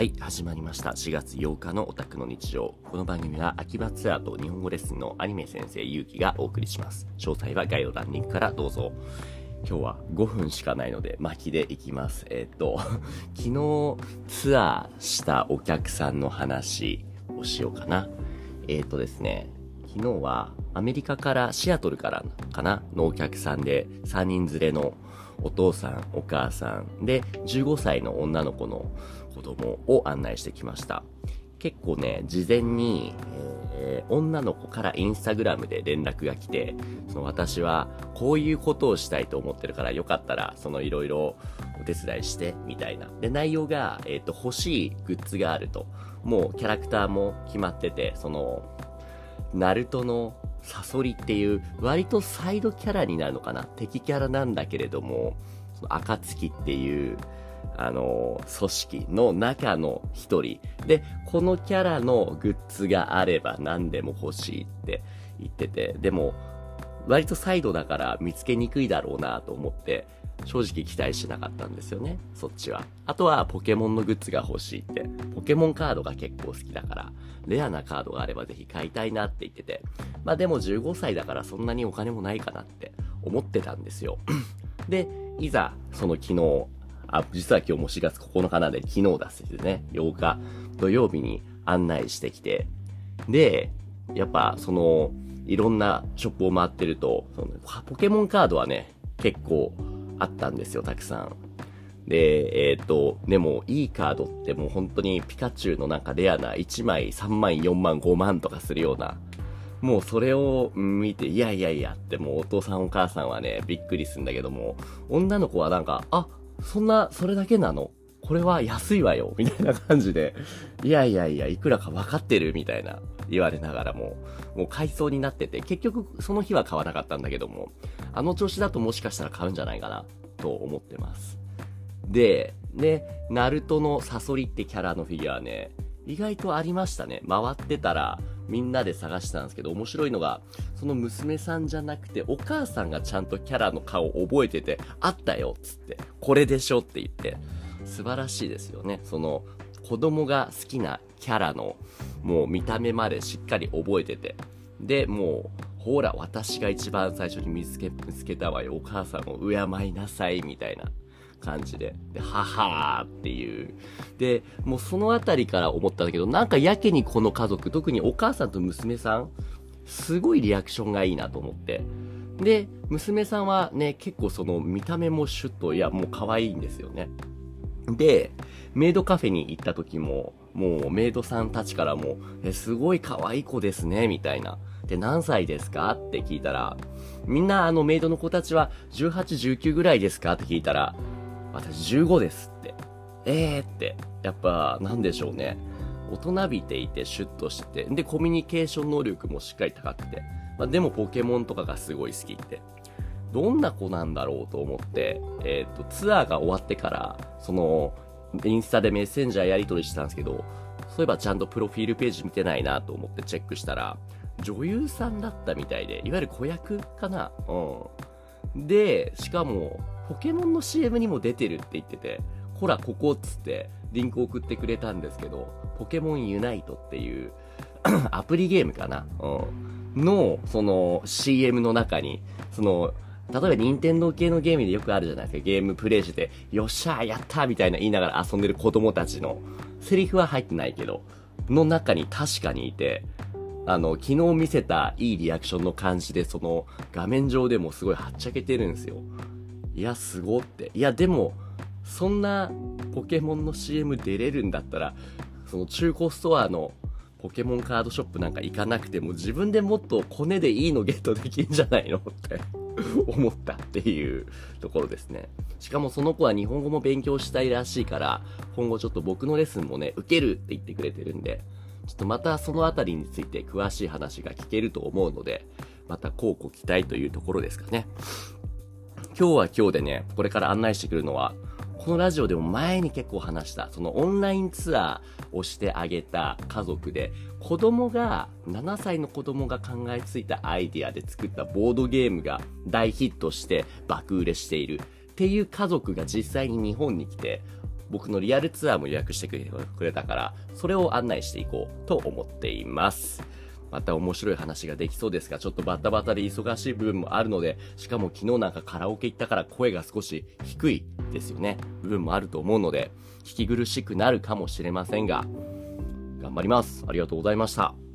はい、始まりました。4月8日のオタクの日常。この番組は秋葉ツアーと日本語レッスンのアニメ先生ゆうきがお送りします。詳細は概要欄リンクからどうぞ。今日は5分しかないので巻きでいきます。えっ、と、昨日ツアーしたお客さんの話をしようかな。えっ、とですね、昨日はアメリカからシアトルからかなのお客さんで3人連れのお父さん、お母さんで15歳の女の子の子供を案内してきました。結構ね、事前に、えー、女の子からインスタグラムで連絡が来て、その私はこういうことをしたいと思ってるからよかったら、そのいろいろお手伝いして、みたいな。で、内容が、えっ、ー、と、欲しいグッズがあると。もうキャラクターも決まってて、その、ナルトのサソリっていう割とサイドキャラになるのかな敵キャラなんだけれども、その暁っていうあの、組織の中の一人。で、このキャラのグッズがあれば何でも欲しいって言ってて、でも、割とサイドだから見つけにくいだろうなと思って、正直期待しなかったんですよね、そっちは。あとはポケモンのグッズが欲しいって。ポケモンカードが結構好きだから、レアなカードがあればぜひ買いたいなって言ってて。まあでも15歳だからそんなにお金もないかなって思ってたんですよ。で、いざ、その昨日、あ、実は今日も4月9日なんで昨日だっすね、8日土曜日に案内してきて、で、やっぱその、いろんなショップを回ってると、そのポケモンカードはね、結構あったんですよ、たくさん。で、えっ、ー、と、でも、いいカードってもう本当にピカチュウのなんかレアな1枚3万、4万、5万とかするような、もうそれを見て、いやいやいやってもうお父さんお母さんはね、びっくりするんだけども、女の子はなんか、あ、そんな、それだけなの？これは安いわよ。みたいな感じで、いやいやいや、いくらか分かってるみたいな。言われながらも、もう買いそうになってて、結局その日は買わなかったんだけども、あの調子だともしかしたら買うんじゃないかな、と思ってます。で、ね、ナルトのサソリってキャラのフィギュアね、意外とありましたね。回ってたら、みんなで探したんですけど、面白いのが、その娘さんじゃなくて、お母さんがちゃんとキャラの顔を覚えてて、あったよっつって、これでしょって言って、素晴らしいですよね。その、子供が好きなキャラの、もう見た目までしっかり覚えてて、で、もう、ほら、私が一番最初に見つけ、見つけたわよ。お母さんを敬いなさい、みたいな。感じで。で、ははーっていう。で、もうそのあたりから思ったんだけど、なんかやけにこの家族、特にお母さんと娘さん、すごいリアクションがいいなと思って。で、娘さんはね、結構その見た目もシュッと、いや、もう可愛いんですよね。で、メイドカフェに行った時も、もうメイドさんたちからも、え、すごい可愛い子ですね、みたいな。で、何歳ですか？って聞いたら、みんなあのメイドの子たちは18、19ぐらいですか？って聞いたら、私15ですって。えーって。やっぱ、なんでしょうね。大人びていてシュッとしてて、で、コミュニケーション能力もしっかり高くて、まあ、でもポケモンとかがすごい好きって。どんな子なんだろうと思って、えっ、と、ツアーが終わってから、その、インスタでメッセンジャーやり取りしてたんですけど、そういえばちゃんとプロフィールページ見てないなと思ってチェックしたら、女優さんだったみたいで、いわゆる子役かなうん。で、しかも、ポケモンの CM にも出てるって言ってて、ほら、ここっつってリンク送ってくれたんですけど、ポケモンユナイトっていう アプリゲームかな？うん。の、その CM の中に、その、例えば任天堂系のゲームでよくあるじゃないですか。ゲームプレイして、よっしゃーやったーみたいな言いながら遊んでる子供たちの、セリフは入ってないけど、の中に確かにいて、あの、昨日見せたいいリアクションの感じで、その画面上でもすごいはっちゃけてるんですよ。いや、すごって。いや、でも、そんなポケモンの CM 出れるんだったら、その中古ストアのポケモンカードショップなんか行かなくても自分でもっとコネでいいのゲットできんじゃないのって 思ったっていうところですね。しかもその子は日本語も勉強したいらしいから、今後ちょっと僕のレッスンもね、受けるって言ってくれてるんで、ちょっとまたそのあたりについて詳しい話が聞けると思うので、またこうご期待というところですかね。今日は今日でね、これから案内してくるのは、このラジオでも前に結構話した、そのオンラインツアーをしてあげた家族で、子供が、7歳の子供が考えついたアイディアで作ったボードゲームが大ヒットして爆売れしているっていう家族が実際に日本に来て、僕のリアルツアーも予約してくれたから、それを案内していこうと思っています。また面白い話ができそうですが、ちょっとバタバタで忙しい部分もあるので、しかも昨日なんかカラオケ行ったから声が少し低いですよね。部分もあると思うので、聞き苦しくなるかもしれませんが、頑張ります。ありがとうございました。